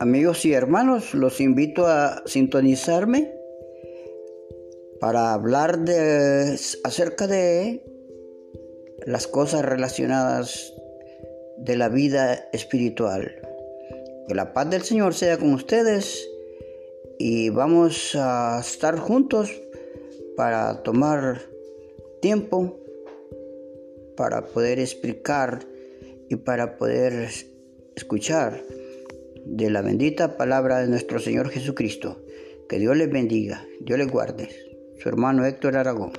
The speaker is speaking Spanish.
Amigos y hermanos, los invito a sintonizarme para hablar de, acerca de las cosas relacionadas de la vida espiritual. Que la paz del Señor sea con ustedes y vamos a estar juntos para tomar tiempo para poder explicar y para poder escuchar de la bendita palabra de nuestro Señor Jesucristo. Que Dios les bendiga, Dios les guarde. Su hermano Héctor Aragón.